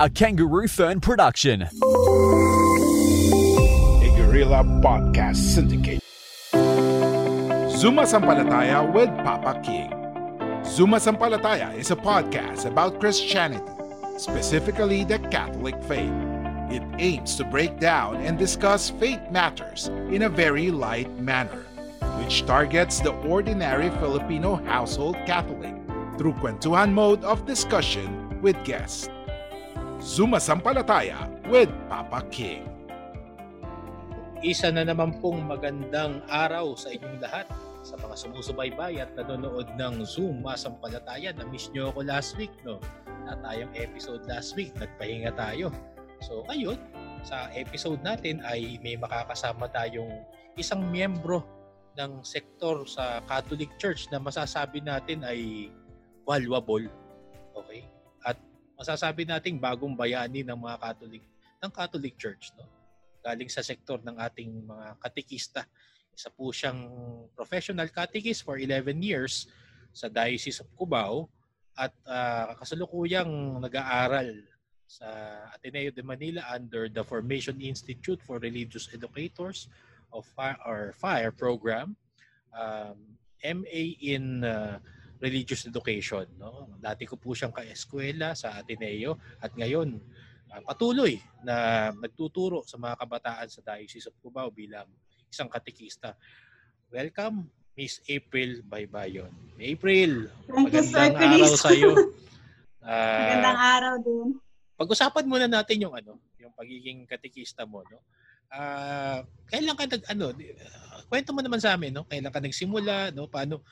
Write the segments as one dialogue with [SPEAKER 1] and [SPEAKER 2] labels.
[SPEAKER 1] A Kangaroo Fern production.
[SPEAKER 2] A Guerrilla Podcast Syndicate. Zuma Sampalataya with Papa King. Zuma Sampalataya is a podcast about Christianity, specifically the Catholic faith. It aims to break down and discuss faith matters in a very light manner, which targets the ordinary Filipino household Catholic through kwentuhan mode of discussion with guests. Zuma Sampalataya with Papa King.
[SPEAKER 3] Isa na naman pong magandang araw sa inyong lahat sa mga sumusubaybay at nanonood ng Zoom Masampalataya. Na-miss nyo ako last week, no? Na tayong episode last week, nagpahinga tayo. So, ngayon, sa episode natin ay may makakasama tayong isang miyembro ng sektor sa Catholic Church na masasabi natin ay valuable. Okay? Masasabi nating bagong bayani ng mga Catholic ng Catholic Church, no? Galing sa sektor ng ating mga katikista. Isa po siyang professional catechist for 11 years sa Diocese of Cubao at uh, kasalukuyang nag-aaral sa Ateneo de Manila under the Formation Institute for Religious Educators of Fire, or FIRE program. Um, MA in uh, Religious Education. No? Dati ko po siyang ka-eskwela sa Ateneo at ngayon uh, patuloy na nagtuturo sa mga kabataan sa Diocese of Cubao bilang isang katikista. Welcome, Miss April Baybayon. April,
[SPEAKER 4] Thank
[SPEAKER 3] magandang
[SPEAKER 4] you,
[SPEAKER 3] araw sa iyo. Uh,
[SPEAKER 4] magandang araw din.
[SPEAKER 3] Pag-usapan muna natin yung ano, yung pagiging katikista mo, no? Uh, kailan ka nag ano, kwento mo naman sa amin, no? Kailan ka nagsimula, no? Paano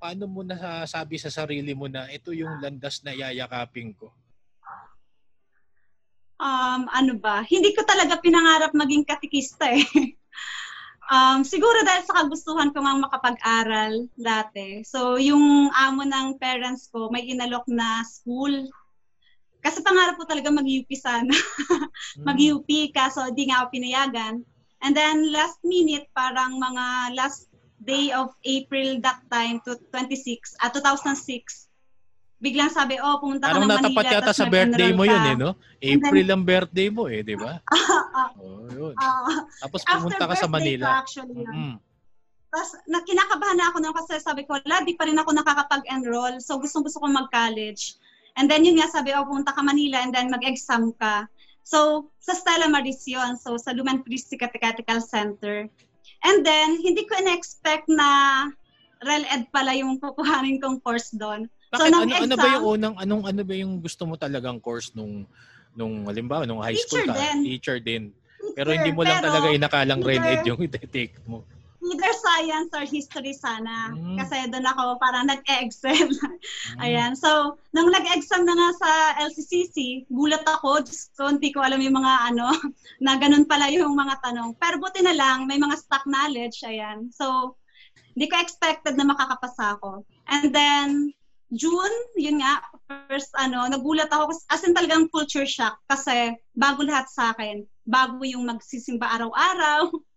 [SPEAKER 3] paano mo nasasabi sa sarili mo na ito yung landas na yayakapin ko?
[SPEAKER 4] Um, ano ba? Hindi ko talaga pinangarap maging katikista eh. um, siguro dahil sa kagustuhan ko nga makapag-aral dati. So, yung amo ng parents ko, may inalok na school. Kasi pangarap ko talaga mag-UP sana. mag-UP, kaso di nga ako pinayagan. And then last minute, parang mga last day of April that time to 26, at uh, 2006, biglang sabi, oh, pumunta
[SPEAKER 3] Parang
[SPEAKER 4] ka ng Manila.
[SPEAKER 3] natapat yata sa birthday mo yun eh, no? April ang birthday mo eh, di ba? oh, yun.
[SPEAKER 4] Uh,
[SPEAKER 3] Tapos pumunta ka sa Manila.
[SPEAKER 4] Ko actually,
[SPEAKER 3] mm.
[SPEAKER 4] Tapos na, kinakabahan na ako nung kasi sabi ko, wala, di pa rin ako nakakapag-enroll. So gustong gusto ko mag-college. And then yun nga sabi, oh, pumunta ka Manila and then mag-exam ka. So, sa Stella Maris yun. So, sa Lumen Christi Catechetical Center. And then, hindi ko in-expect na REL-ED pala yung kukuhanin kong course doon.
[SPEAKER 3] Bakit? So, ano, exam, ano ba yung unang, anong, ano ba yung gusto mo talagang course nung, nung halimbawa, nung high school ka?
[SPEAKER 4] Din.
[SPEAKER 3] Teacher din. Pero hindi mo lang talaga inakalang REL-ED yung i-take mo.
[SPEAKER 4] Either science or history sana. Mm. Kasi doon ako parang nag-excel. mm. Ayan. So, nung nag-exam na nga sa LCCC, gulat ako. Just ko, hindi ko alam yung mga ano, na ganun pala yung mga tanong. Pero buti na lang, may mga stock knowledge. Ayan. So, hindi ko expected na makakapasa ako. And then, June, yun nga, first ano, nagulat ako as in talagang culture shock kasi bago lahat sa akin. Bago yung magsisimba araw-araw,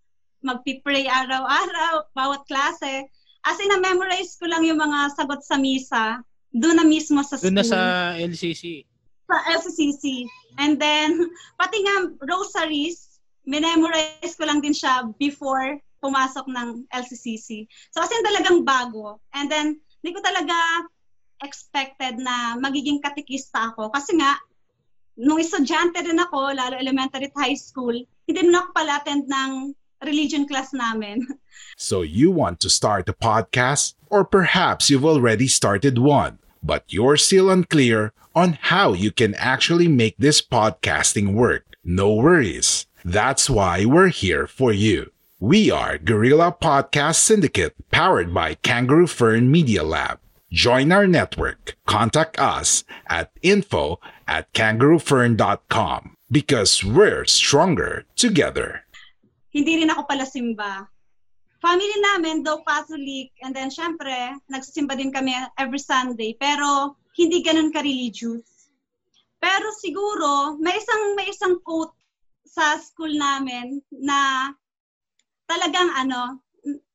[SPEAKER 4] magpipray araw-araw, bawat klase. As in, na-memorize ko lang yung mga sagot sa misa, doon na mismo sa school.
[SPEAKER 3] Doon na sa LCC.
[SPEAKER 4] Sa LCCC. And then, pati nga rosaries, minemorize ko lang din siya before pumasok ng LCCC. So, as in talagang bago. And then, hindi ko talaga expected na magiging katikista ako. Kasi nga, nung estudyante rin ako, lalo elementary at high school, hindi na ako pala attend ng religion class namin.
[SPEAKER 2] So you want to start a podcast? Or perhaps you've already started one, but you're still unclear on how you can actually make this podcasting work. No worries. That's why we're here for you. We are Guerrilla Podcast Syndicate, powered by Kangaroo Fern Media Lab. Join our network. Contact us at info at kangaroofern.com because we're stronger together.
[SPEAKER 4] Hindi rin ako pala simba. Family namin, though Catholic, and then syempre, nagsisimba din kami every Sunday, pero hindi ganun ka-religious. Pero siguro, may isang, may isang quote sa school namin na talagang ano,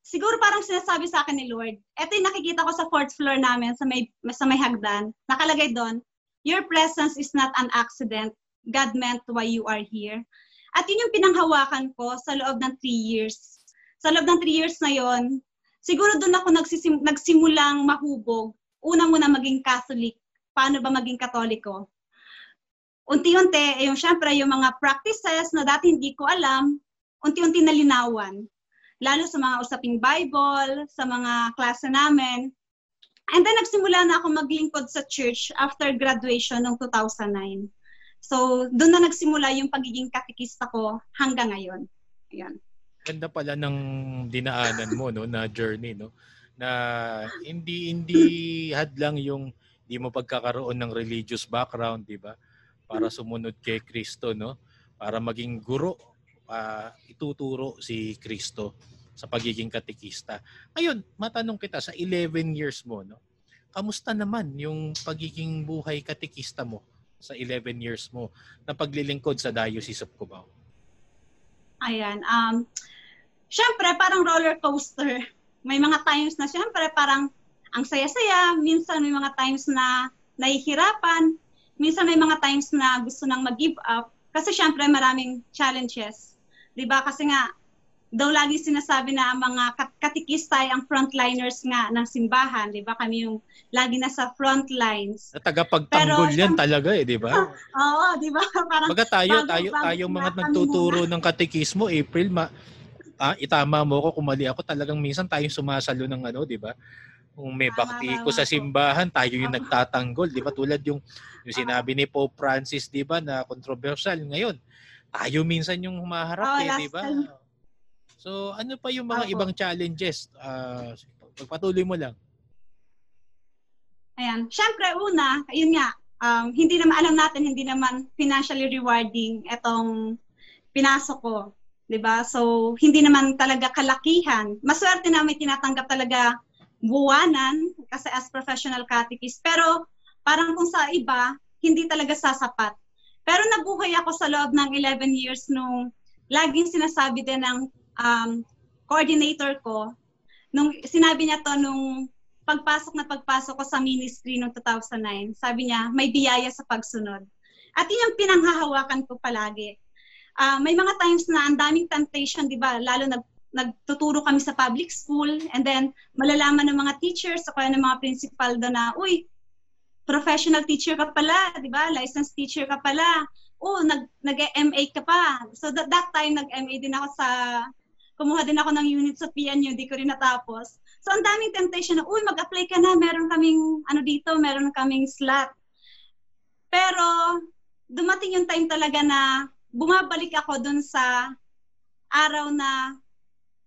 [SPEAKER 4] siguro parang sinasabi sa akin ni Lord. Ito yung nakikita ko sa fourth floor namin sa may, sa may hagdan. Nakalagay doon, Your presence is not an accident. God meant why you are here. At yun yung pinanghawakan ko sa loob ng three years. Sa loob ng three years na yon, siguro doon ako nagsisim, nagsimulang mahubog. Unang-una maging Catholic. Paano ba maging Katoliko? Unti-unti, eh, yung syempre, yung mga practices na dati hindi ko alam, unti-unti nalinawan. Lalo sa mga usaping Bible, sa mga klase namin. And then nagsimula na ako maglingkod sa church after graduation noong 2009. So, doon na nagsimula yung pagiging katikista ko hanggang ngayon. Ayan.
[SPEAKER 3] Ganda pala ng dinaanan mo no na journey no na hindi hindi hadlang yung hindi mo pagkakaroon ng religious background, 'di ba? Para sumunod kay Kristo, no? Para maging guro, uh, ituturo si Kristo sa pagiging katikista. Ngayon, matanong kita sa 11 years mo, no? Kamusta naman yung pagiging buhay katikista mo? Sa 11 years mo na paglilingkod sa Diocese of Cubao?
[SPEAKER 4] Ayan. Um, Siyempre, parang roller coaster. May mga times na siyempre parang ang saya-saya, minsan may mga times na nahihirapan, minsan may mga times na gusto nang mag-give up kasi siyempre maraming challenges. 'Di ba? Kasi nga daw lagi sinasabi na mga katikista ay ang frontliners nga ng simbahan, 'di ba? Kami yung lagi nasa front lines.
[SPEAKER 3] Na tagapagtanggol yan talaga eh, 'di ba?
[SPEAKER 4] Oo, 'di ba?
[SPEAKER 3] Parang Baga tayo, bago, tayo, bago tayo mga nagtuturo ng katikismo, April, ma, ah, itama mo ko kung mali ako, talagang minsan tayong sumasalo ng ano, 'di ba? Kung may bakti ko sa simbahan, tayo yung nagtatanggol, 'di ba? Tulad yung yung sinabi ni Pope Francis, 'di ba, na controversial ngayon. Tayo minsan yung humaharap oh, eh, 'di ba? So, ano pa yung mga Ako. ibang challenges? Uh, pagpatuloy mo lang.
[SPEAKER 4] Ayan. Siyempre, una, yun nga, um, hindi naman, alam natin, hindi naman financially rewarding itong pinasok ko. 'di ba? So, hindi naman talaga kalakihan. Maswerte na may tinatanggap talaga buwanan kasi as professional catechist. Pero parang kung sa iba, hindi talaga sasapat. Pero nabuhay ako sa loob ng 11 years nung laging sinasabi din ng um, coordinator ko, nung sinabi niya to nung pagpasok na pagpasok ko sa ministry noong 2009, sabi niya, may biyaya sa pagsunod. At yun yung pinanghahawakan ko palagi. Uh, may mga times na ang daming temptation, di ba? Lalo nag, nagtuturo kami sa public school and then malalaman ng mga teachers o kaya ng mga principal doon na, uy, professional teacher ka pala, di ba? Licensed teacher ka pala. Oh, nag, nag-MA ka pa. So that, that time, nag-MA din ako sa kumuha din ako ng unit sa PNU, di ko rin natapos. So, ang daming temptation na, uy, mag-apply ka na, meron kaming, ano dito, meron kaming slot. Pero, dumating yung time talaga na bumabalik ako dun sa araw na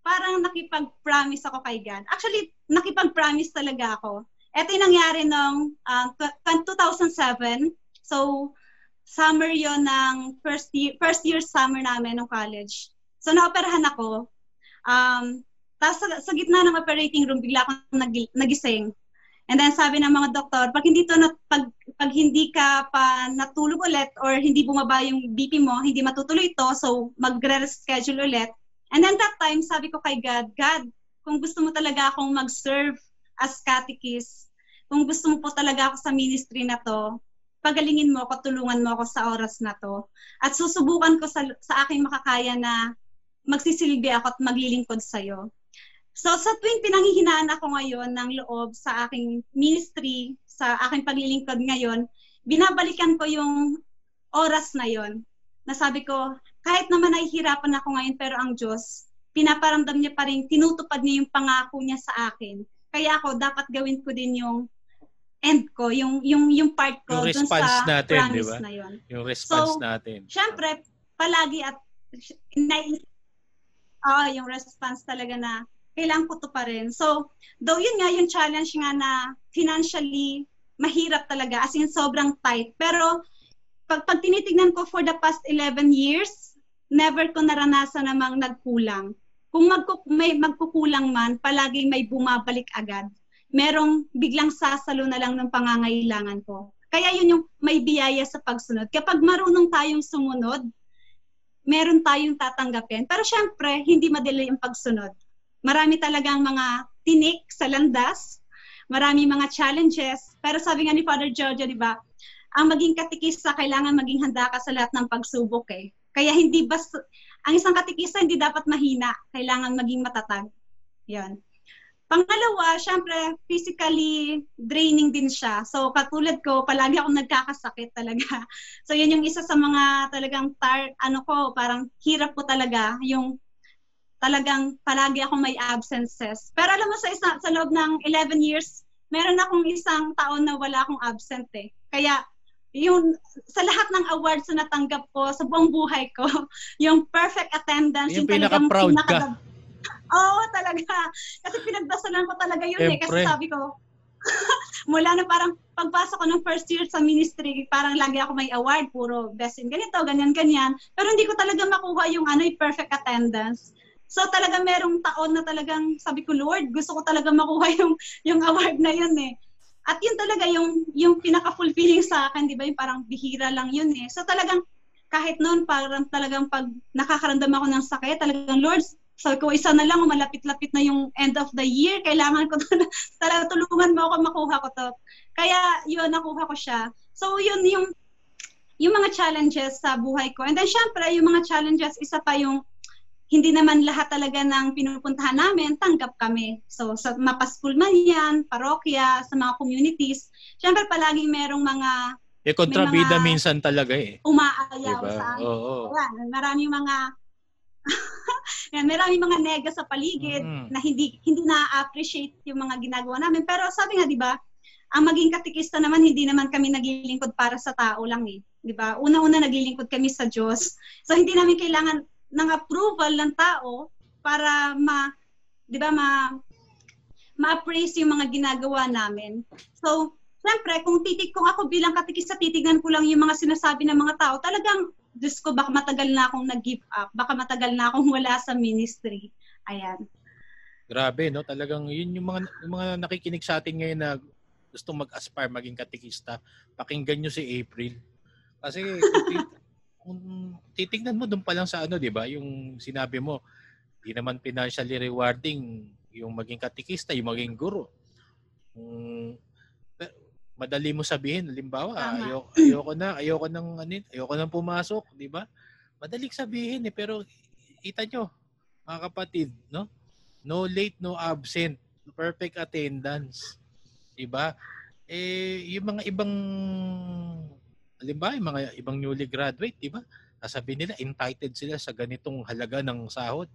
[SPEAKER 4] parang nakipag-promise ako kay God. Actually, nakipag-promise talaga ako. Ito yung nangyari noong uh, 2007. So, summer yon ng first year, first year summer namin ng college. So, naoperahan ako. Um, tapos sa, sa gitna ng operating room, bigla akong nag, nagising. And then sabi ng mga doktor, pag hindi to na, pag, pag hindi ka pa natulog ulit or hindi bumaba yung BP mo, hindi matutuloy ito, so magre-reschedule ulit. And then that time, sabi ko kay God, God, kung gusto mo talaga akong mag-serve as catechist, kung gusto mo po talaga ako sa ministry na to, pagalingin mo ako, tulungan mo ako sa oras na to. At susubukan ko sa, sa aking makakaya na magsisilbi ako at maglilingkod sa iyo. So sa tuwing pinanghihinaan ako ngayon ng loob sa aking ministry, sa aking paglilingkod ngayon, binabalikan ko yung oras na yon. Nasabi ko, kahit naman nahihirapan ako ngayon, pero ang Diyos, pinaparamdam niya pa rin, tinutupad niya yung pangako niya sa akin. Kaya ako, dapat gawin ko din yung end ko, yung yung yung part ko
[SPEAKER 3] Yung
[SPEAKER 4] dun
[SPEAKER 3] response
[SPEAKER 4] sa
[SPEAKER 3] natin,
[SPEAKER 4] promise
[SPEAKER 3] di ba?
[SPEAKER 4] na yun.
[SPEAKER 3] Yung response
[SPEAKER 4] So,
[SPEAKER 3] natin.
[SPEAKER 4] Siyempre, palagi at nai ah yung response talaga na kailangan ko to pa rin. So, though yun nga yung challenge nga na financially mahirap talaga, as in sobrang tight. Pero, pag, pag tinitignan ko for the past 11 years, never ko naranasan namang nagkulang. Kung magku, may magkukulang man, palaging may bumabalik agad. Merong biglang sasalo na lang ng pangangailangan ko. Kaya yun yung may biyaya sa pagsunod. Kapag marunong tayong sumunod, meron tayong tatanggapin. Pero syempre, hindi madali yung pagsunod. Marami talagang mga tinik sa landas, marami mga challenges. Pero sabi nga ni Father Jojo, di ba, ang maging katikista, kailangan maging handa ka sa lahat ng pagsubok eh. Kaya hindi basta, ang isang katikista hindi dapat mahina, kailangan maging matatag. Yan. Pangalawa, syempre, physically draining din siya. So, katulad ko, palagi ako nagkakasakit talaga. So, yun yung isa sa mga talagang tar, ano ko, parang hirap ko talaga, yung talagang palagi ako may absences. Pero alam mo, sa, isa, sa loob ng 11 years, meron akong isang taon na wala akong absent eh. Kaya, yung sa lahat ng awards na natanggap ko sa buong buhay ko, yung perfect attendance,
[SPEAKER 3] Yung
[SPEAKER 4] talagang
[SPEAKER 3] pinaka-proud ka.
[SPEAKER 4] Oo, talaga. Kasi pinagdasalan ko talaga yun eh. Kasi
[SPEAKER 3] Siyempre.
[SPEAKER 4] sabi ko, mula na parang pagpasok ko ng first year sa ministry, parang lagi ako may award, puro best in ganito, ganyan, ganyan. Pero hindi ko talaga makuha yung ano, yung perfect attendance. So talaga merong taon na talagang sabi ko, Lord, gusto ko talaga makuha yung, yung award na yun eh. At yun talaga yung, yung pinaka-fulfilling sa akin, di ba? Yung parang bihira lang yun eh. So talagang kahit noon, parang talagang pag nakakaramdam ako ng sakit, talagang Lord, sabi ko, isa na lang, malapit-lapit na yung end of the year, kailangan ko to, talaga tulungan mo ako makuha ko to. Kaya yun, nakuha ko siya. So yun yung yung mga challenges sa buhay ko. And then syempre, yung mga challenges, isa pa yung hindi naman lahat talaga ng pinupuntahan namin, tanggap kami. So, sa mapaskul man yan, parokya, sa mga communities, syempre palaging merong mga
[SPEAKER 3] Eh, kontrabida
[SPEAKER 4] mga-
[SPEAKER 3] minsan talaga eh.
[SPEAKER 4] umaayaw
[SPEAKER 3] Diba?
[SPEAKER 4] sa amin.
[SPEAKER 3] Oo.
[SPEAKER 4] Yan, maraming mga yan, maraming mga nega sa paligid
[SPEAKER 3] Mm.
[SPEAKER 4] na hindi hindi na-appreciate yung mga ginagawa namin. Pero sabi nga, 'di ba, ang maging katikista naman hindi naman kami naglilingkod para sa tao lang eh, 'di ba? Una-una naglilingkod kami sa Diyos. So hindi namin kailangan ng approval ng tao para ma 'di ba ma ma-appraise yung mga ginagawa namin. So, Siyempre, kung titig kung ako bilang katikista, titignan ko lang yung mga sinasabi ng mga tao, talagang, Diyos ko, baka matagal na akong nag-give up, baka matagal na akong wala sa ministry. Ayan.
[SPEAKER 3] Grabe, no? Talagang yun yung mga, yung mga nakikinig sa atin ngayon na gustong mag-aspire maging katikista, pakinggan nyo si April. Kasi kung, tit- kung titignan mo doon pa lang sa ano, di ba? Yung sinabi mo, di naman financially rewarding yung maging katikista, yung maging guro. Mm, pe- madali mo sabihin, halimbawa,
[SPEAKER 4] Tama.
[SPEAKER 3] ayoko, ayoko na, ayoko nang ano, ayoko nang pumasok, di ba? Madaling sabihin eh, pero kita nyo, mga kapatid, no? No late, no absent. Perfect attendance. 'Di ba? Eh yung mga ibang halimbawa, yung mga ibang newly graduate, 'di ba? Sasabihin nila entitled sila sa ganitong halaga ng sahod.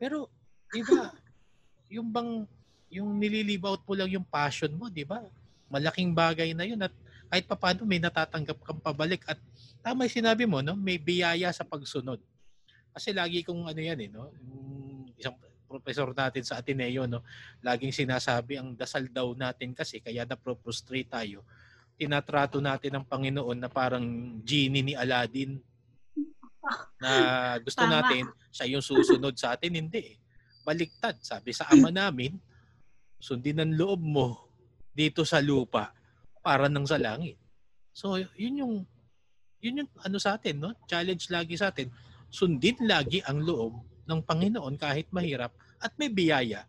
[SPEAKER 3] Pero 'di ba? yung bang yung nililive out mo lang yung passion mo, 'di ba? Malaking bagay na 'yun at kahit papaano may natatanggap kang pabalik at tama yung sinabi mo, no? May biyaya sa pagsunod. Kasi lagi kong ano yan eh, no? Isang professor natin sa Ateneo, no? Laging sinasabi ang dasal daw natin kasi kaya na-prostrate tayo. Tinatrato natin ang Panginoon na parang genie ni Aladdin na gusto
[SPEAKER 4] Tama.
[SPEAKER 3] natin siya yung susunod sa atin. Hindi eh. Baliktad. Sabi sa ama namin, sundin ang loob mo dito sa lupa para nang sa langit. So, yun yung yun yung ano sa atin, no? Challenge lagi sa atin. Sundin lagi ang loob ng Panginoon kahit mahirap at may biyaya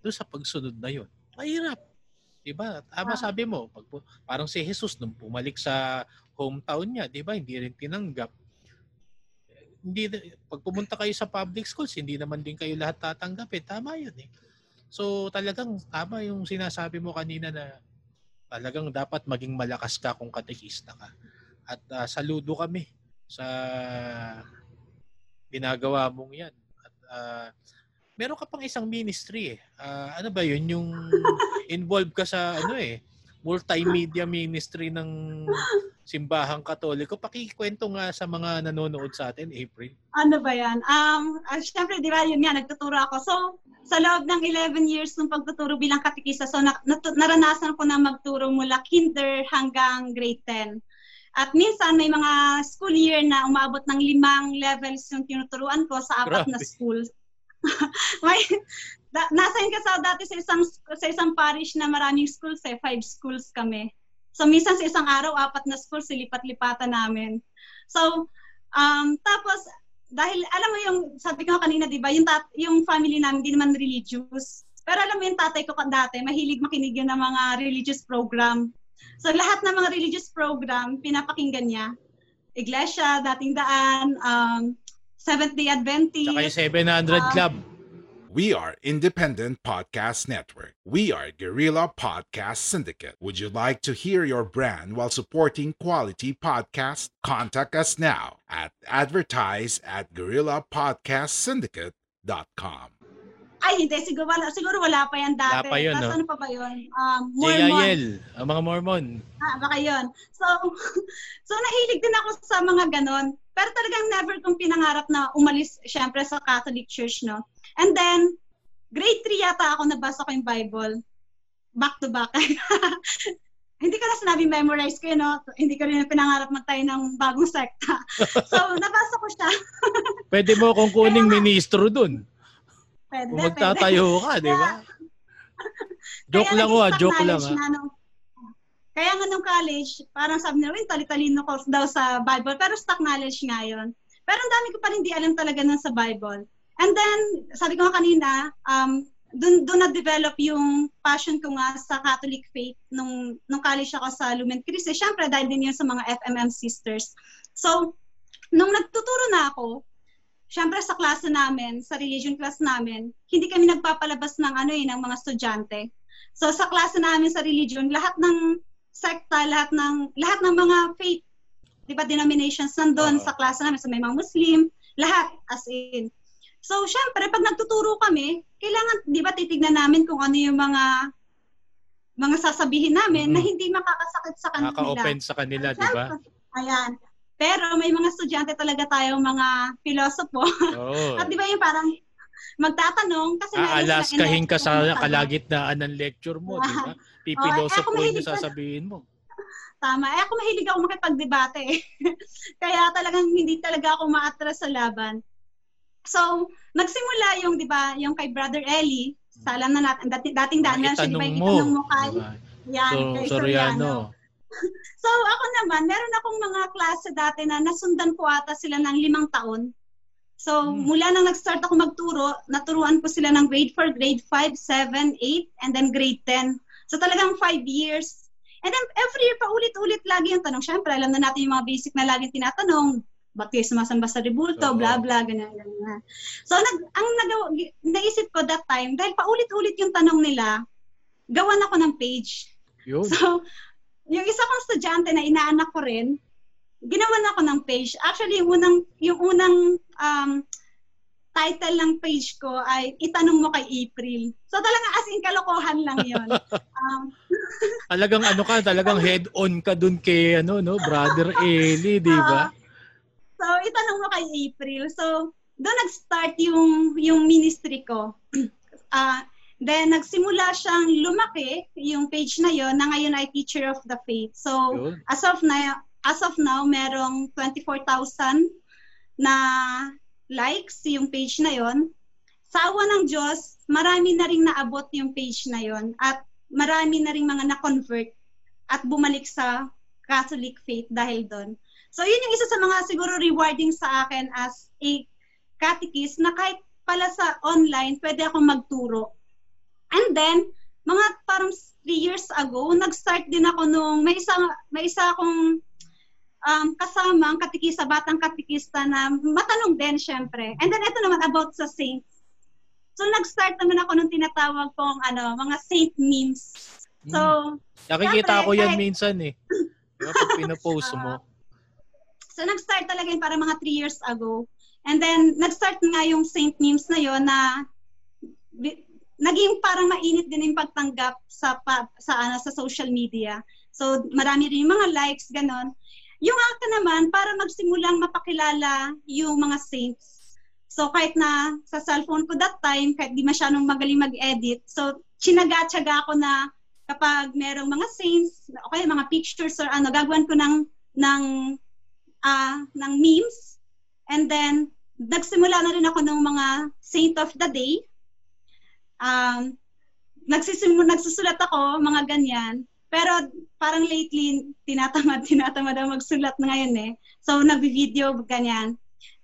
[SPEAKER 3] doon sa pagsunod na yun. Mahirap. Diba? Tama sabi mo, pag, parang si Jesus nung pumalik sa hometown niya, di ba? Hindi rin tinanggap. Hindi, pag pumunta kayo sa public schools, hindi naman din kayo lahat tatanggapin. Tama yun eh. So talagang tama yung sinasabi mo kanina na talagang dapat maging malakas ka kung katekista ka. At uh, saludo kami sa ginagawa mong yan. At uh, meron ka pang isang ministry eh. Uh, ano ba yun? Yung involved ka sa ano eh, multimedia ministry ng simbahang katoliko. Pakikwento nga sa mga nanonood sa atin, April.
[SPEAKER 4] Ano ba yan? Um, uh, Siyempre, di ba, yun nga, nagtuturo ako. So, sa loob ng 11 years ng pagtuturo bilang katikisa, so na, nat- naranasan ko na magturo mula kinder hanggang grade 10. At minsan may mga school year na umabot ng limang levels yung tinuturuan ko sa apat Grabe. na schools. may, da, nasa ka sa dati sa isang, sa isang parish na maraming schools eh, five schools kami. So minsan sa isang araw, apat na schools, silipat-lipatan namin. So, um, tapos dahil alam mo yung sabi ko kanina 'di ba yung tat, yung family namin hindi naman religious. Pero alam mo yung tatay ko dati mahilig makinig yun ng mga religious program. So lahat ng mga religious program pinapakinggan niya. Iglesia dating daan um, Seventh Day Adventist.
[SPEAKER 3] Saka yung 700 um, Club
[SPEAKER 2] We are Independent Podcast Network. We are Guerrilla Podcast Syndicate. Would you like to hear your brand while supporting quality podcasts? Contact us now at advertise at guerrillapodcastsyndicate.com.
[SPEAKER 4] Ay, hindi. Siguro wala, siguro wala pa yan dati.
[SPEAKER 3] Wala pa yun,
[SPEAKER 4] Tapos
[SPEAKER 3] no?
[SPEAKER 4] ano pa ba yun? Um, Mormon.
[SPEAKER 3] JIL, ang mga Mormon.
[SPEAKER 4] Ah, baka yun. So, so nahilig din ako sa mga ganon. Pero talagang never kong pinangarap na umalis, syempre, sa Catholic Church, no? And then, grade 3 yata ako nabasa ko yung Bible. Back to back. hindi ko na sinabi memorize ko yun, no? Hindi ko rin pinangarap magtayo ng bagong sekta. so, nabasa ko siya.
[SPEAKER 3] pwede mo kung kuning ministro dun.
[SPEAKER 4] Pwede,
[SPEAKER 3] kung magtatayo ka, di ba? joke lang ko, joke lang. Ha? Na, nung,
[SPEAKER 4] kaya nga nung college, parang sabi nila, tali-talino ko daw sa Bible, pero stock knowledge nga yun. Pero ang dami ko pa rin di alam talaga nun sa Bible. And then, sabi ko nga kanina, um, dun, dun na-develop yung passion ko nga sa Catholic faith nung, nung college ako sa Lumen Christi. Siyempre, dahil din yun sa mga FMM sisters. So, nung nagtuturo na ako, siyempre sa klase namin, sa religion class namin, hindi kami nagpapalabas ng ano eh, ng mga estudyante. So sa klase namin sa religion, lahat ng sekta, lahat ng lahat ng mga faith, 'di ba, denominations nandoon uh-huh. sa klase namin. So may mga Muslim, lahat as in. So, syempre, pag nagtuturo kami, kailangan, di ba, titignan namin kung ano yung mga mga sasabihin namin mm-hmm. na hindi makakasakit sa kanila.
[SPEAKER 3] Nakaka-open sa kanila, di ba?
[SPEAKER 4] Ayan. Pero may mga estudyante talaga tayong mga pilosopo. Oh. At di ba yung parang magtatanong kasi
[SPEAKER 3] Aalaskahin ka sa kalagitnaan ng lecture mo, di ba? Pipilosopo oh, yung sasabihin mo.
[SPEAKER 4] Tama. Eh ako mahilig ako makipagdebate. Kaya talagang hindi talaga ako maatras sa laban. So, nagsimula yung, di ba, yung kay Brother Eli, sa alam na natin, dati, dating daan na siya, di ba, itanong mo kay, diba? yan, so, kay Soriano. so, ako naman, meron akong mga klase dati na nasundan ko ata sila ng limang taon. So, hmm. mula nang nag-start ako magturo, naturuan ko sila ng grade 4, grade 5, 7, 8, and then grade 10. So, talagang 5 years. And then, every year, paulit-ulit lagi yung tanong. Siyempre, alam na natin yung mga basic na laging tinatanong ba't kayo sumasamba sa rebulto, bla bla, ganyan, ganyan. So, nag, ang nagawa, naisip ko that time, dahil paulit-ulit yung tanong nila, gawan ako ng page.
[SPEAKER 3] Yun.
[SPEAKER 4] So, yung isa kong estudyante na inaanak ko rin, ginawan ako ng page. Actually, yung unang, yung unang um, title ng page ko ay Itanong mo kay April. So talagang as in kalokohan lang yon. Um,
[SPEAKER 3] talagang ano ka, talagang head on ka dun kay ano no, brother Eli, di ba? Uh,
[SPEAKER 4] So, itanong mo kay April. So, doon nag-start yung, yung ministry ko. uh, then, nagsimula siyang lumaki, yung page na yon na ngayon ay Teacher of the Faith. So, Good. as of now, as of now, merong 24,000 na likes yung page na yon. Sa awa ng Diyos, marami na rin naabot yung page na yon at marami na rin mga na-convert at bumalik sa Catholic faith dahil doon. So, yun yung isa sa mga siguro rewarding sa akin as a catechist na kahit pala sa online, pwede akong magturo. And then, mga parang three years ago, nag-start din ako nung may isa, may isa akong um, kasama, ang katikista, batang katikista na matanong din, syempre. And then, ito naman about sa saints. So, nag-start naman ako nung tinatawag kong ano, mga saint memes. So,
[SPEAKER 3] Nakikita
[SPEAKER 4] Siyempre,
[SPEAKER 3] ko yan
[SPEAKER 4] kahit-
[SPEAKER 3] minsan eh. Diba, pag pinopost mo.
[SPEAKER 4] So nag-start talaga yun para mga 3 years ago. And then nag-start nga yung Saint Memes na yon na naging parang mainit din yung pagtanggap sa pa, sa ano sa social media. So marami rin yung mga likes ganon. Yung akin naman para magsimulang mapakilala yung mga saints. So kahit na sa cellphone ko that time, kahit di masyadong magaling mag-edit, so chinaga-tsaga ako na kapag merong mga saints, okay, mga pictures or ano, gagawin ko ng ng ah ng memes. And then, nagsimula na rin ako ng mga saint of the day. Um, nagsisimula, nagsusulat ako, mga ganyan. Pero parang lately, tinatamad, tinatamad ako magsulat na ngayon eh. So, nagbi-video, ganyan.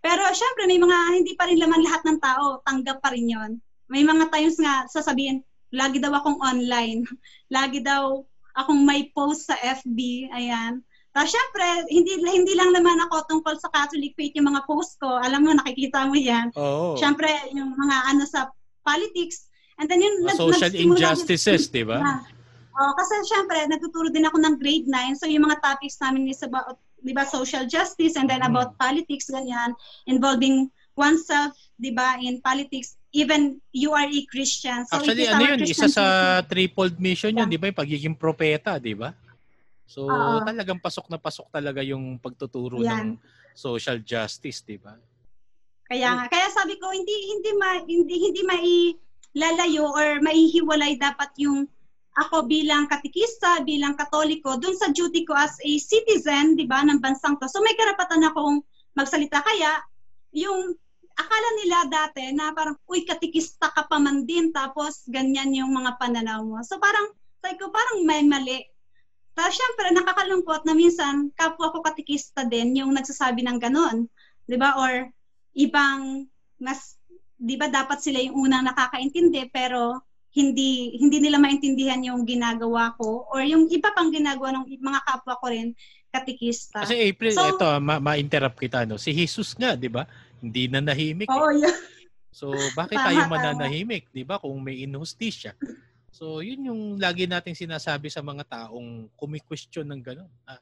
[SPEAKER 4] Pero syempre, may mga hindi pa rin laman lahat ng tao, tanggap pa rin yon. May mga times nga sasabihin, lagi daw akong online. Lagi daw akong may post sa FB, ayan. Tapos syempre, hindi, hindi lang naman ako tungkol sa Catholic faith yung mga post ko. Alam mo, nakikita mo yan.
[SPEAKER 3] Oo.
[SPEAKER 4] Syempre, yung mga ano sa politics. And then yung nag-
[SPEAKER 3] social injustices, di ba?
[SPEAKER 4] Yeah. Oh, kasi syempre, nagtuturo din ako ng grade 9. So yung mga topics namin is about, di ba, social justice and then
[SPEAKER 3] Mhm.
[SPEAKER 4] about politics, ganyan, involving oneself, di ba, in politics. Even you are a Christian. So
[SPEAKER 3] Actually, ano yun?
[SPEAKER 4] Christian
[SPEAKER 3] Isa sa
[SPEAKER 4] faith.
[SPEAKER 3] trifold mission yun,
[SPEAKER 4] Yeah.
[SPEAKER 3] di ba? Yung pagiging propeta, di ba? So,
[SPEAKER 4] Oo.
[SPEAKER 3] talagang pasok na pasok talaga yung pagtuturo
[SPEAKER 4] Yan.
[SPEAKER 3] ng social justice, di ba?
[SPEAKER 4] Kaya nga, kaya sabi ko hindi hindi ma, hindi hindi mailalayo or maihiwalay dapat yung ako bilang katikista, bilang katoliko, dun sa duty ko as a citizen, di ba, ng bansang to. So may karapatan akong magsalita. Kaya, yung akala nila dati na parang, uy, katikista ka pa man din, tapos ganyan yung mga pananaw mo. So parang, sabi ko, parang may mali. Tapos syempre, nakakalungkot na minsan, kapwa ko katikista din yung nagsasabi ng ganon. Di ba? Or ibang mas 'di ba dapat sila yung unang nakakaintindi pero hindi hindi nila maintindihan yung ginagawa ko or yung iba pang ginagawa ng mga kapwa ko rin katikista.
[SPEAKER 3] Kasi April,
[SPEAKER 4] So-
[SPEAKER 3] ito, ma- ma-interrupt kita, no? Si Jesus nga, di ba? Hindi na nahimik. eh.
[SPEAKER 4] Oo, yeah.
[SPEAKER 3] So, bakit
[SPEAKER 4] Tama,
[SPEAKER 3] tayo mananahimik, di ba? Kung may inhustisya. So, yun yung lagi nating sinasabi sa mga taong kumi-question ng gano'n. Ah,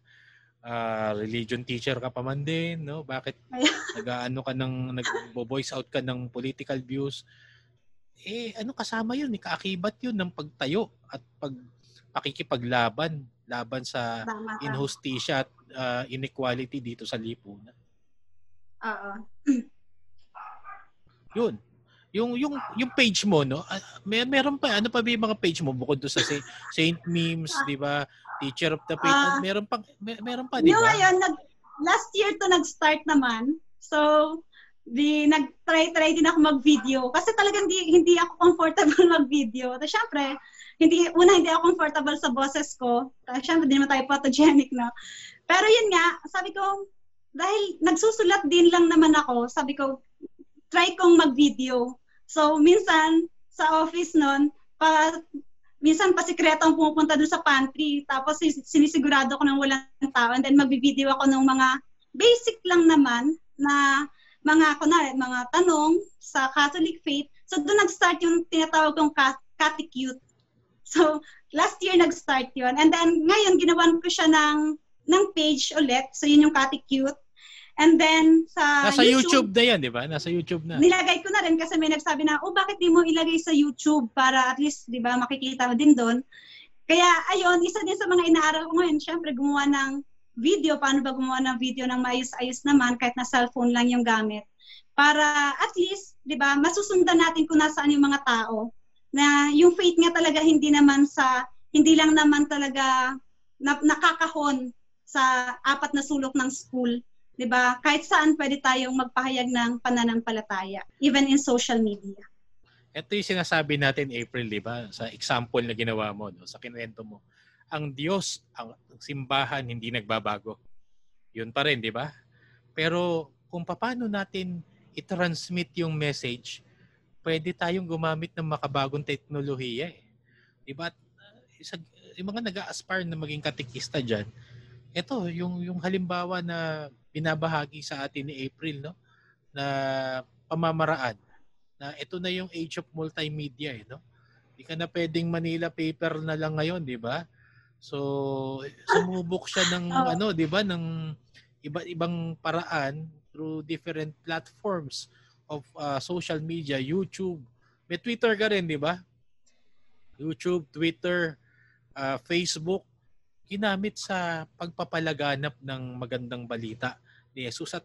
[SPEAKER 3] ah, religion teacher ka pa man din, no? Bakit nag-ano ka ng nagbo-voice out ka ng political views? Eh, ano kasama yun? Eh, kaakibat yun ng pagtayo at pag pakikipaglaban laban sa inhustisya at ah, inequality dito sa lipunan.
[SPEAKER 4] Oo.
[SPEAKER 3] Yun. Yung yung yung page mo no, ah, may meron pa ano pa ba yung mga page mo bukod doon sa Saint, Memes, 'di ba? Teacher of the Faith,
[SPEAKER 4] Ah.
[SPEAKER 3] meron pa may, meron pa, 'di ba?
[SPEAKER 4] ngayon, nag, last year to nag-start naman. So, di nag-try-try din ako mag-video kasi talagang hindi hindi ako comfortable mag-video. Tapos syempre, hindi una hindi ako comfortable sa boses ko. Tapos syempre, hindi naman tayo photogenic, no? Pero yun nga, sabi ko, dahil nagsusulat din lang naman ako, sabi ko, try kong mag-video. So, minsan, sa office nun, pa, minsan pa sikretong pumupunta dun sa pantry. Tapos sinisigurado ko nang walang tao. And then magbi-video ako ng mga basic lang naman na mga, kunwari, mga tanong sa Catholic faith. So doon nag-start yung tinatawag kong cat- catecute. So last year nag-start yun. And then ngayon ginawan ko siya ng, ng page ulit. So yun yung catecute. And then sa
[SPEAKER 3] Nasa YouTube, na 'yan, 'di ba? Nasa YouTube na.
[SPEAKER 4] nilagay ko na rin kasi may nagsabi na, oh, bakit di mo ilagay sa YouTube para at least, di ba, makikita mo din doon. Kaya, ayun, isa din sa mga inaaral ko ngayon, syempre, gumawa ng video. Paano ba gumawa ng video ng maayos-ayos naman kahit na cellphone lang yung gamit. Para at least, di ba, masusundan natin kung nasaan yung mga tao. Na yung faith nga talaga hindi naman sa, hindi lang naman talaga na, nakakahon sa apat na sulok ng school 'di ba? Kahit saan pwede tayong magpahayag ng pananampalataya, even in social media.
[SPEAKER 3] Ito yung sinasabi natin April, 'di ba? Sa example na ginawa mo, no? sa kinwento mo. Ang Diyos, ang simbahan hindi nagbabago. 'Yun pa rin, 'di ba? Pero kung paano natin i-transmit yung message, pwede tayong gumamit ng makabagong teknolohiya eh. 'Di ba? Uh, Isa, yung mga nag-a-aspire na maging katikista diyan, ito yung yung halimbawa na binabahagi sa atin ni April no na pamamaraan na ito na yung age of multimedia eh no Hindi ka na pwedeng Manila paper na lang ngayon, di ba? So, sumubok siya ng
[SPEAKER 4] Oo.
[SPEAKER 3] ano, 'di ba, ng iba't ibang paraan through different platforms of uh, social media, YouTube. May Twitter ka rin, 'di ba? YouTube, Twitter, uh, Facebook ginamit sa pagpapalaganap ng magandang balita ni Jesus at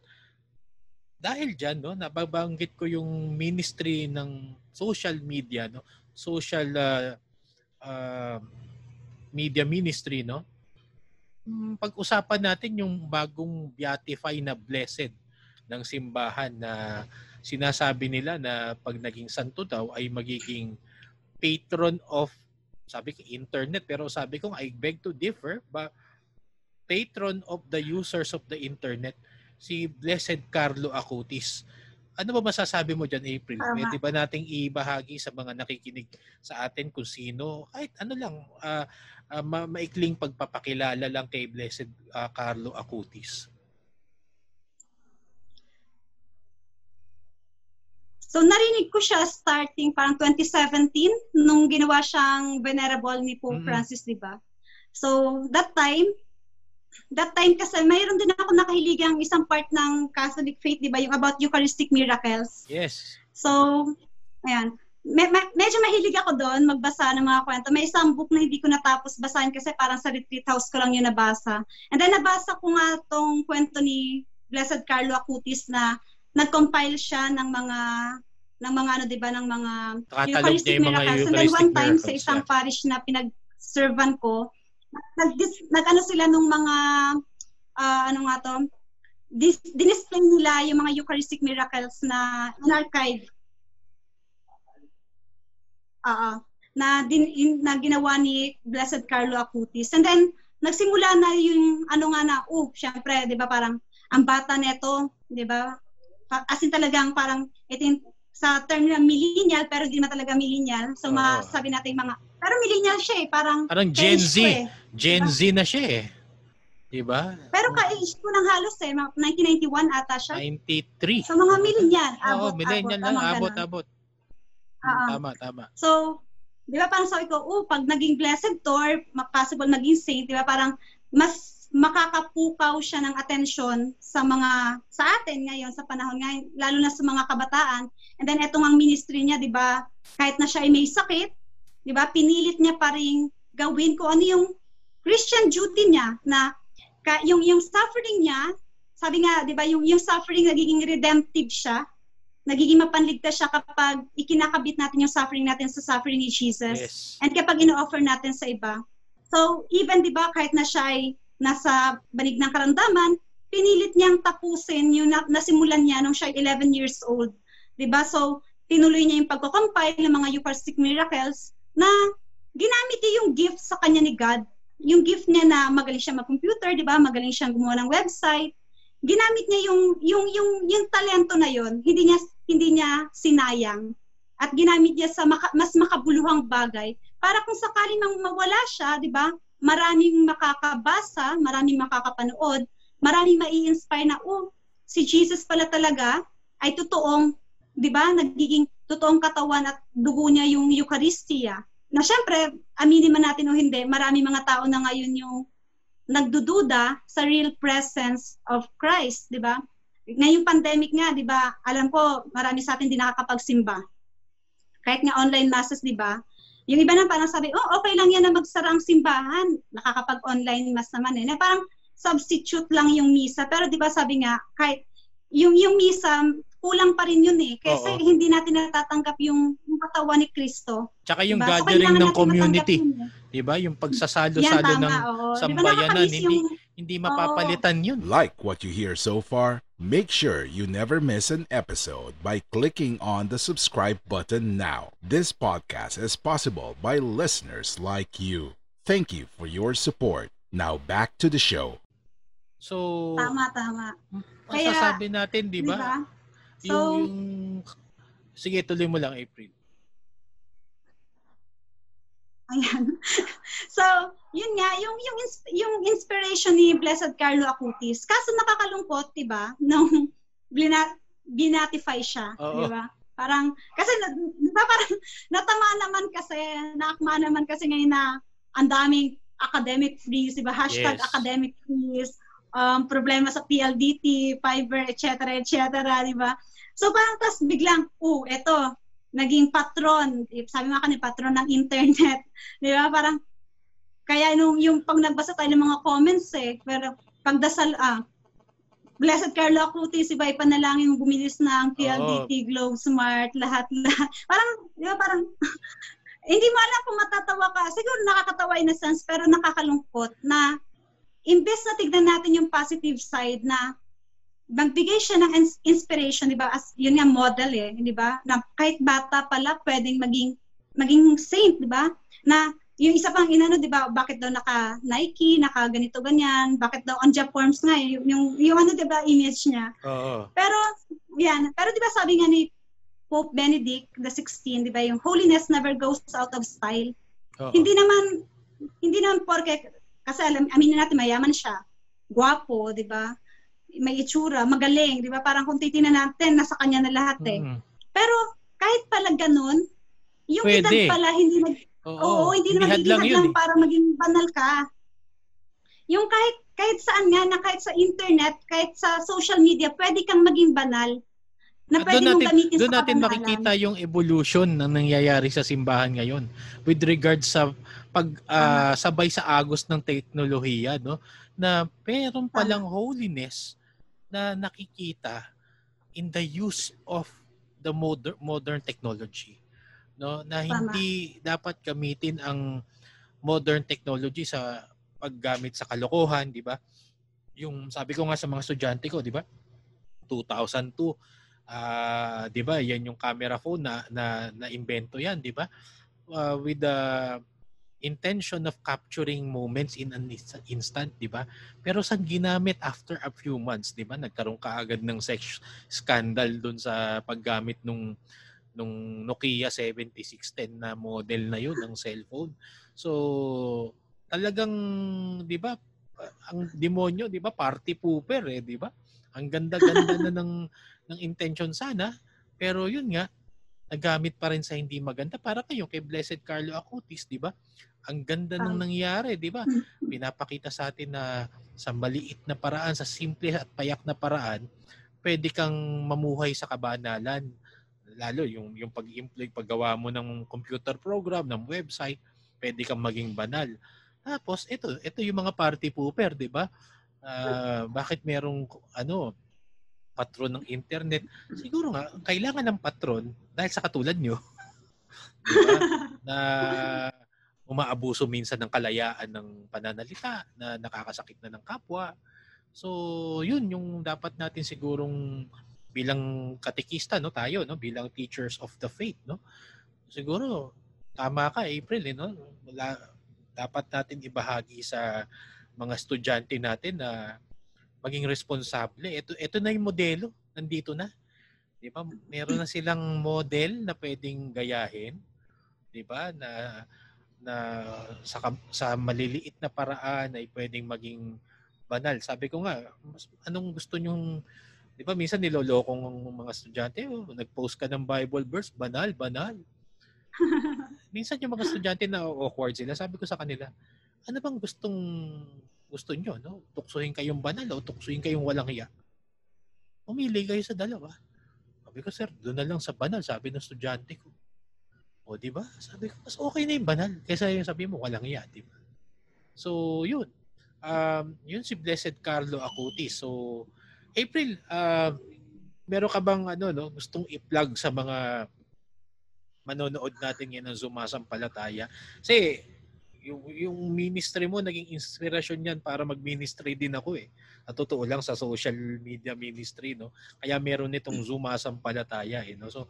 [SPEAKER 3] dahil diyan no nababanggit ko yung ministry ng social media no social uh, uh, media ministry, no? Mm, Pag-usapan natin yung bagong beatify na blessed ng simbahan na sinasabi nila na pag naging santo daw ay magiging patron of sabi ko internet pero sabi ko I beg to differ ba patron of the users of the internet si Blessed Carlo Acutis ano ba masasabi mo dyan, April?
[SPEAKER 4] Tama.
[SPEAKER 3] Pwede ba nating ibahagi sa mga nakikinig sa atin kung sino? Kahit ano lang, ah, ma- maikling pagpapakilala lang kay Blessed ah, Carlo Acutis.
[SPEAKER 4] So narinig ko siya starting parang 2017 nung ginawa siyang venerable ni Pope
[SPEAKER 3] Mm.
[SPEAKER 4] Francis, di ba? So that time, that time kasi mayroon din ako nakahiligang isang part ng Catholic faith, di ba? Yung about Eucharistic miracles.
[SPEAKER 3] Yes.
[SPEAKER 4] So, ayan. Me- me- medyo mahilig ako doon magbasa ng mga kwento. May isang book na hindi ko natapos basahin kasi parang sa retreat house ko lang yun nabasa. And then nabasa ko nga tong kwento ni Blessed Carlo Acutis na nag-compile siya ng mga ng mga ano 'di ba ng mga
[SPEAKER 3] mga
[SPEAKER 4] miracles. And then
[SPEAKER 3] Eucharistic
[SPEAKER 4] one time sa isang
[SPEAKER 3] yeah.
[SPEAKER 4] parish na pinag-servan ko, nag nag-ano sila nung mga ah, ano nga to, dis, dinisplay nila yung mga Eucharistic miracles na in-archive. Oo. na, din, in- na ginawa ni Blessed Carlo Acutis. And then, nagsimula na yung ano nga na, oh, syempre, di ba, parang ang bata neto, di ba, as in talagang parang, ito yung, sa term na millennial, pero hindi naman talaga millennial. So,
[SPEAKER 3] Oo.
[SPEAKER 4] masabi natin mga, pero millennial siya eh, parang,
[SPEAKER 3] Parang Gen Z.
[SPEAKER 4] eh.
[SPEAKER 3] Gen Z na siya eh. Diba?
[SPEAKER 4] Pero ka-age ko ng halos eh, mga 1991 ata siya.
[SPEAKER 3] 93.
[SPEAKER 4] So, mga millennial.
[SPEAKER 3] Oo,
[SPEAKER 4] Abot,
[SPEAKER 3] millennial
[SPEAKER 4] abot,
[SPEAKER 3] lang. Abot,
[SPEAKER 4] ganun.
[SPEAKER 3] abot.
[SPEAKER 4] Oo.
[SPEAKER 3] Tama, tama.
[SPEAKER 4] So, di ba parang sabi ko, oh, pag naging blessed or possible naging saint, di ba parang mas makakapukaw siya ng atensyon sa mga, sa atin ngayon, sa panahon ngayon, lalo na sa mga kabataan. And then, etong ang ministry niya, di ba, kahit na siya ay may sakit, di ba, pinilit niya pa rin gawin ko ano yung Christian duty niya na ka, yung yung suffering niya, sabi nga, di ba, yung yung suffering nagiging redemptive siya, nagiging mapanligtas siya kapag ikinakabit natin yung suffering natin sa suffering ni Jesus.
[SPEAKER 3] Yes.
[SPEAKER 4] And kapag ino-offer natin sa iba. So, even, di ba, kahit na siya ay nasa banig ng karamdaman, pinilit niyang tapusin yung na- nasimulan niya nung siya ay 11 years old. Ba? So, tinuloy niya yung pagko-compile ng mga Eucharistic miracles na ginamit niya yung gift sa kanya ni God. Yung gift niya na magaling siya mag-computer, di ba? Magaling siyang gumawa ng website. Ginamit niya yung yung yung yung talento na yon. Hindi niya hindi niya sinayang at ginamit niya sa maka- mas makabuluhang bagay para kung sakaling mang mawala siya, 'di ba? Maraming makakabasa, maraming makakapanood, maraming mai-inspire na oh, si Jesus pala talaga ay totoong, 'di ba? Nagiging totoong katawan at dugo niya yung Eucharistia. Na syempre, aminin man natin o hindi, marami mga tao na ngayon yung nagdududa sa real presence of Christ, 'di ba? Ngayong pandemic nga, 'di ba? Alam ko marami sa atin di nakakapagsimba. Kahit nga online masses, 'di ba? Yung iba na parang sabi, "Oh, okay lang 'yan na magsara ang simbahan. Nakakapag-online mass naman eh." Na parang substitute lang yung misa. Pero 'di ba sabi nga, kahit yung yung misa kulang pa rin yun eh. Kasi
[SPEAKER 3] Oo.
[SPEAKER 4] hindi natin natatanggap yung, yung katawan ni Kristo.
[SPEAKER 3] Tsaka yung
[SPEAKER 4] Diba? So,
[SPEAKER 3] gathering
[SPEAKER 4] kailangan
[SPEAKER 3] ng community.
[SPEAKER 4] yun eh.
[SPEAKER 3] Diba? Yung
[SPEAKER 4] Yan,
[SPEAKER 3] pagsasalo-salo
[SPEAKER 4] tama,
[SPEAKER 3] ng
[SPEAKER 4] oo. Di ba
[SPEAKER 3] sambayanan,
[SPEAKER 4] nakakamiss
[SPEAKER 3] hindi,
[SPEAKER 4] yung-
[SPEAKER 3] hindi mapapalitan yun.
[SPEAKER 2] Like what you hear so far? Make sure you never miss an episode by clicking on the subscribe button now. This podcast is possible by listeners like you. Thank you for your support. Now back to the show.
[SPEAKER 3] So,
[SPEAKER 4] Tama, tama. Kaya-
[SPEAKER 3] masasabi natin, di ba?
[SPEAKER 4] ba?
[SPEAKER 3] Yung,
[SPEAKER 4] So,
[SPEAKER 3] yung, sige, tuloy mo lang, April.
[SPEAKER 4] Ayan. so, yun nga, yung, yung, yung inspiration ni Blessed Carlo Acutis. Kaso nakakalungkot, di ba? Nung blina, binatify siya, di ba? Parang, kasi, di ba parang natama naman kasi, naakma naman kasi ngayon na ang daming academic freeze, di ba? Hashtag
[SPEAKER 3] Yes.
[SPEAKER 4] academic freeze, um, problema sa PLDT, fiber, etc., etc., di ba? So parang tas biglang, oh, eto, naging patron, sabi nga kanil, patron ng internet, di ba? Parang, kaya nung yung pag nagbasa tayo ng mga comments eh, pero pagdasal, ah, Blessed Carlo Acutis, iba ipanalangin mo bumilis na ang PLDT, Globe Smart, lahat-lahat. Parang, di ba, parang, hindi mo alam kung matatawa ka. Siguro nakakatawa in a sense, pero nakakalungkot na imbes na tignan natin yung positive side na magbigay siya ng ins- inspiration, di ba? As, yun nga model eh, di ba? Na kahit bata pala, pwedeng maging maging saint, di ba? Na yung isa pang inano, di ba, bakit daw naka Nike, naka ganito ganyan, bakit daw on forms nga eh, yung, yung, yung ano, di ba, image niya.
[SPEAKER 3] Oo.
[SPEAKER 4] Pero, yan. Pero di ba sabi nga ni Pope Benedict the 16, di ba, yung holiness never goes out of style.
[SPEAKER 3] Oo.
[SPEAKER 4] Hindi naman, hindi naman porke, kasi alam, aminin natin, mayaman siya. Guwapo, di ba? May itsura, magaling, di ba? Parang kung titingnan natin, nasa kanya na lahat eh.
[SPEAKER 3] Mm.
[SPEAKER 4] Pero, kahit pala ganun, yung
[SPEAKER 3] Pwede.
[SPEAKER 4] edad pala, hindi nag,
[SPEAKER 3] Oo,
[SPEAKER 4] Oo, hindi naman
[SPEAKER 3] hadlang
[SPEAKER 4] hadlang
[SPEAKER 3] yun
[SPEAKER 4] lang
[SPEAKER 3] eh.
[SPEAKER 4] para maging banal ka. Yung kahit kahit saan nga, na kahit sa internet, kahit sa social media, pwede kang maging banal. Na pwede
[SPEAKER 3] doon
[SPEAKER 4] mong
[SPEAKER 3] natin,
[SPEAKER 4] gamitin
[SPEAKER 3] doon
[SPEAKER 4] sa
[SPEAKER 3] natin
[SPEAKER 4] kabanalan.
[SPEAKER 3] makikita yung evolution na nangyayari sa simbahan ngayon with regards sa pag ah, sabay sa agos ng teknolohiya no na meron palang holiness na nakikita in the use of the modern modern technology no? Na hindi dapat gamitin ang modern technology sa paggamit sa kalokohan di ba? Yung sabi ko nga sa mga estudyante ko di ba? 2002 ah 'di ba? Yan yung camera phone na na na invento yan 'di ba? Ah, with the intention of capturing moments in an inst- instant 'di ba? Pero sa ginamit after a few months 'di ba? Nagkaroon kaagad ng sex scandal doon sa paggamit nung nung Nokia 7610 na model na yun ng cellphone. So talagang 'di ba ang demonyo 'di ba party pooper eh 'di ba? Ang ganda-ganda na ng ng intention sana. Pero yun nga nagamit pa rin sa hindi maganda. Para kayo kay Blessed Carlo Acutis, di ba? Ang ganda nung nangyari, di ba? Pinapakita sa atin na sa maliit na paraan, sa simple at payak na paraan, pwede kang mamuhay sa kabanalan. Lalo yung yung pag-employ, paggawa mo ng computer program, ng website, pwede kang maging banal. Tapos ito, ito yung mga party pooper, di ba? Ah, bakit merong ano patron ng internet? Siguro nga kailangan ng patron dahil sa katulad nyo. di ba? Na umaabuso minsan ng kalayaan ng pananalita na nakakasakit na ng kapwa. So, yun yung dapat natin sigurong bilang katekista no tayo no bilang teachers of the faith no siguro tama ka April eh, no Wala, dapat natin ibahagi sa mga estudyante natin na maging responsable. Ito ito na yung modelo, nandito na. 'Di ba? Meron na silang model na pwedeng gayahin, 'di ba? Na na sa sa maliliit na paraan ay pwedeng maging banal. Sabi ko nga, mas, anong gusto nyong 'di ba minsan niloloko ng mga estudyante, oh, nag-post ka ng Bible verse, banal, banal. minsan yung mga estudyante na awkward sila, sabi ko sa kanila, ano bang gustong gusto nyo, no? Tuksuhin kayong banal o tuksuhin kayong walang hiya. Umili kayo sa dalawa. Sabi ko, sir, doon na lang sa banal, sabi ng estudyante ko. O, di ba? Sabi ko, mas okay na yung banal kaysa yung sabi mo, walang hiya, di ba? So, yun. Um, yun si Blessed Carlo Acutis. So, April, uh, meron ka bang ano, no, gustong i-plug sa mga manonood natin ngayon ng Zumasampalataya? Kasi, yung, yung ministry mo, naging inspirasyon yan para mag-ministry din ako eh. At totoo lang sa social media ministry, no? Kaya meron nitong Zumasampalataya eh, no? So,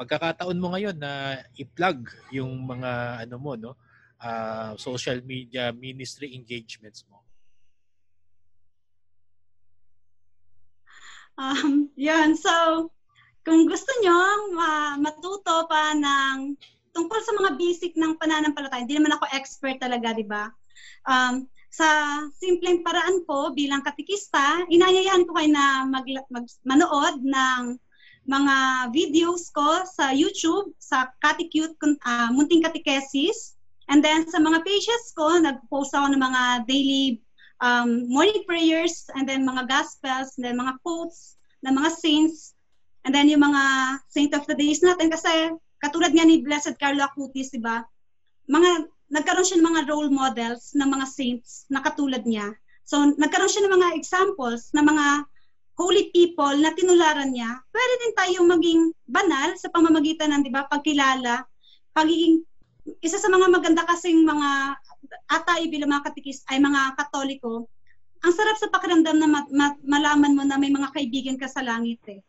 [SPEAKER 3] pagkakataon mo ngayon na i-plug yung mga ano mo, no? ah, social media ministry engagements mo.
[SPEAKER 4] Um, yun, so, kung gusto nyo ma- matuto pa ng tungkol sa mga basic ng pananampalataya, hindi naman ako expert talaga, di ba? Um, sa simpleng paraan po bilang katikista, inayayahan ko kayo na mag, mag- manood ng mga videos ko sa YouTube, sa Katikute, uh, Munting Katekesis. And then sa mga pages ko, nag-post ako ng mga daily um, morning prayers, and then mga gospels, and then mga quotes ng mga saints, and then yung mga saint of the days natin. Kasi katulad nga ni Blessed Carlo Acutis, di ba? Mga, nagkaroon siya ng mga role models ng mga saints na katulad niya. So, nagkaroon siya ng mga examples ng mga holy people na tinularan niya, pwede din tayong maging banal sa pamamagitan ng, di ba, pagkilala, pagiging, isa sa mga maganda kasing mga atay bilang mga katikis ay mga katoliko, ang sarap sa pakiramdam na ma- ma- malaman mo na may mga kaibigan ka sa langit eh.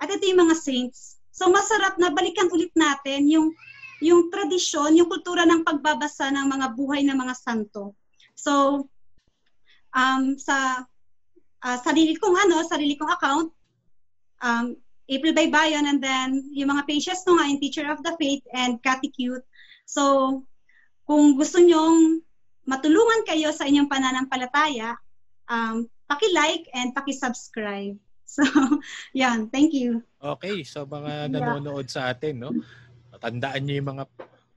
[SPEAKER 4] At ito yung mga saints. So masarap na balikan ulit natin yung yung tradisyon, yung kultura ng pagbabasa ng mga buhay ng mga santo. So um, sa uh, sarili kong ano, sarili kong account, um, April Baybayon, and then yung mga pages ko nga, yung Teacher of the Faith and Catecute. So, kung gusto nyong matulungan kayo sa inyong pananampalataya, um, paki-like and paki-subscribe. So, yan. Thank you.
[SPEAKER 3] Okay. So, mga nanonood sa atin, no? Tandaan niyo yung mga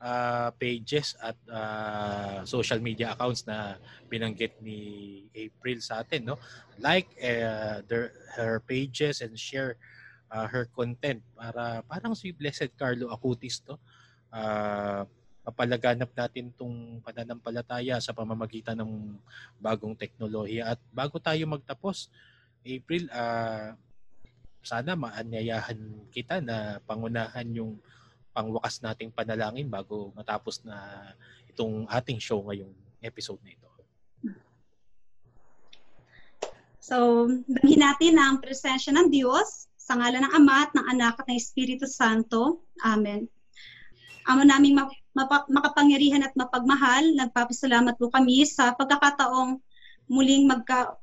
[SPEAKER 3] uh, pages at uh, social media accounts na binanggit ni April sa atin no? Like uh, their, her pages and share uh, her content para parang si Blessed Carlo Acutis to uh, mapalaganap natin tong pananampalataya sa pamamagitan ng bagong teknolohiya. At bago tayo magtapos April uh, sana maanyayahan kita na pangunahan yung pangwakas nating panalangin bago matapos na itong ating show ngayong episode na ito.
[SPEAKER 4] So, dalhin natin ang presensya ng Diyos sa ngalan ng Ama at ng Anak at ng Espiritu Santo. Amen. Amo naming map- makapangyarihan at mapagmahal, nagpapasalamat po kami sa pagkakataong muling magka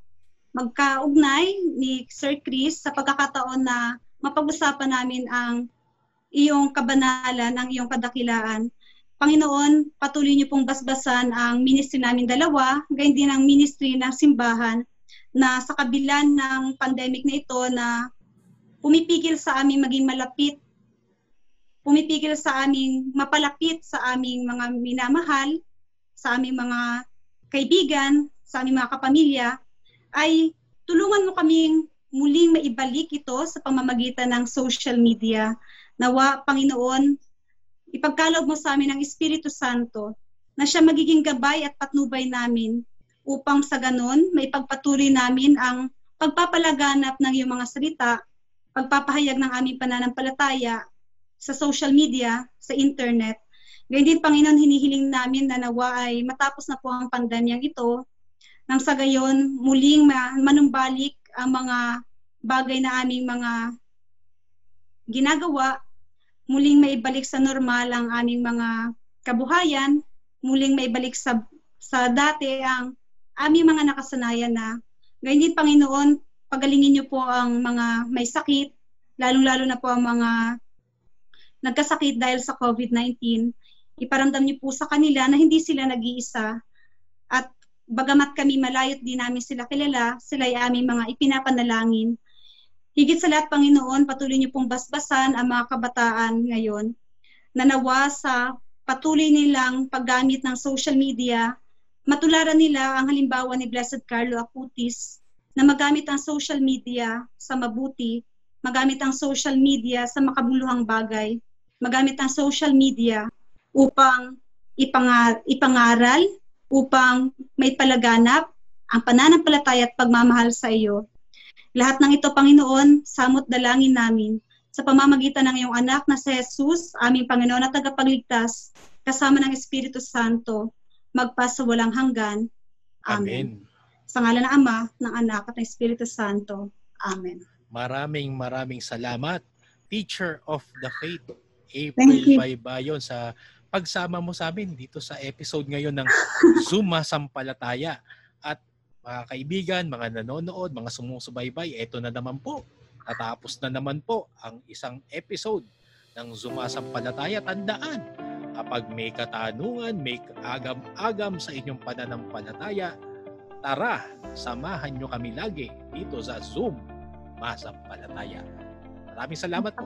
[SPEAKER 4] magkaugnay ni Sir Chris sa pagkakataon na mapag-usapan namin ang iyong kabanalan, ang iyong kadakilaan. Panginoon, patuloy niyo pong basbasan ang ministry namin dalawa, gayon din ang ministry ng simbahan na sa kabila ng pandemic na ito na pumipigil sa aming maging malapit, pumipigil sa aming mapalapit sa aming mga minamahal, sa aming mga kaibigan, sa aming mga kapamilya, ay tulungan mo kaming muling maibalik ito sa pamamagitan ng social media Nawa, Panginoon, ipagkaloob mo sa amin ang Espiritu Santo na siya magiging gabay at patnubay namin upang sa ganon maipagpatuloy namin ang pagpapalaganap ng iyong mga salita, pagpapahayag ng aming pananampalataya sa social media, sa internet. Gayun din, Panginoon, hinihiling namin na nawa ay matapos na po ang pandemyang ito, nang sa gayon muling manumbalik ang mga bagay na aming mga ginagawa, muling maibalik sa normal ang aming mga kabuhayan, muling maibalik sa, sa dati ang aming mga nakasanayan na din Panginoon, pagalingin niyo po ang mga may sakit, lalong-lalo na po ang mga nagkasakit dahil sa COVID-19. Iparamdam niyo po sa kanila na hindi sila nag-iisa at bagamat kami malayot din namin sila kilala, sila ay aming mga ipinapanalangin Higit sa lahat, Panginoon, patuloy niyo pong basbasan ang mga kabataan ngayon na nawa sa patuloy nilang paggamit ng social media, matularan nila ang halimbawa ni Blessed Carlo Acutis na magamit ang social media sa mabuti, magamit ang social media sa makabuluhang bagay, magamit ang social media upang ipangar- ipangaral, upang may palaganap ang pananampalataya at pagmamahal sa iyo lahat ng ito, Panginoon, samot dalangin namin sa pamamagitan ng iyong anak na si Jesus, aming Panginoon at tagapagligtas, kasama ng Espiritu Santo, magpasa walang hanggan. Amen. Amen. Sa ngalan ng Ama, ng Anak at ng Espiritu Santo. Amen.
[SPEAKER 3] Maraming maraming salamat, Teacher of the Faith, April Baybayon, sa pagsama mo sa amin dito sa episode ngayon ng Zuma Sampalataya. Mga kaibigan, mga nanonood, mga sumusubaybay, eto na naman po. Natapos na naman po ang isang episode ng Zumasampalataya. Tandaan, kapag may katanungan, may agam-agam sa inyong pananampalataya, tara, samahan nyo kami lagi dito sa Zoom Masampalataya. Maraming salamat po.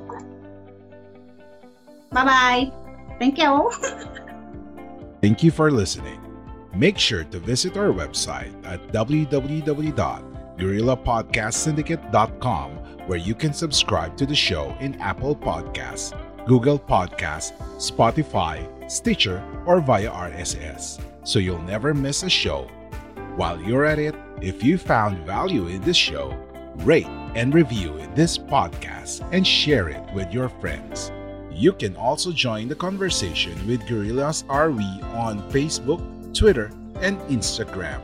[SPEAKER 4] Bye-bye. Thank you.
[SPEAKER 2] Thank you for listening. Make sure to visit our website at www.gorillapodcastsyndicate.com where you can subscribe to the show in Apple Podcasts, Google Podcasts, Spotify, Stitcher, or via RSS, so you'll never miss a show. While you're at it, if you found value in this show, rate and review this podcast and share it with your friends. You can also join the conversation with Gorillas RV on Facebook, Twitter, and Instagram.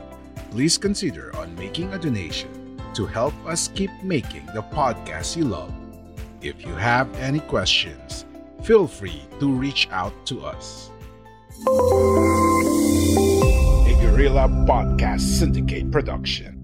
[SPEAKER 2] Please consider on making a donation to help us keep making the podcast you love. If you have any questions, feel free to reach out to us. A Gorilla Podcast Syndicate production.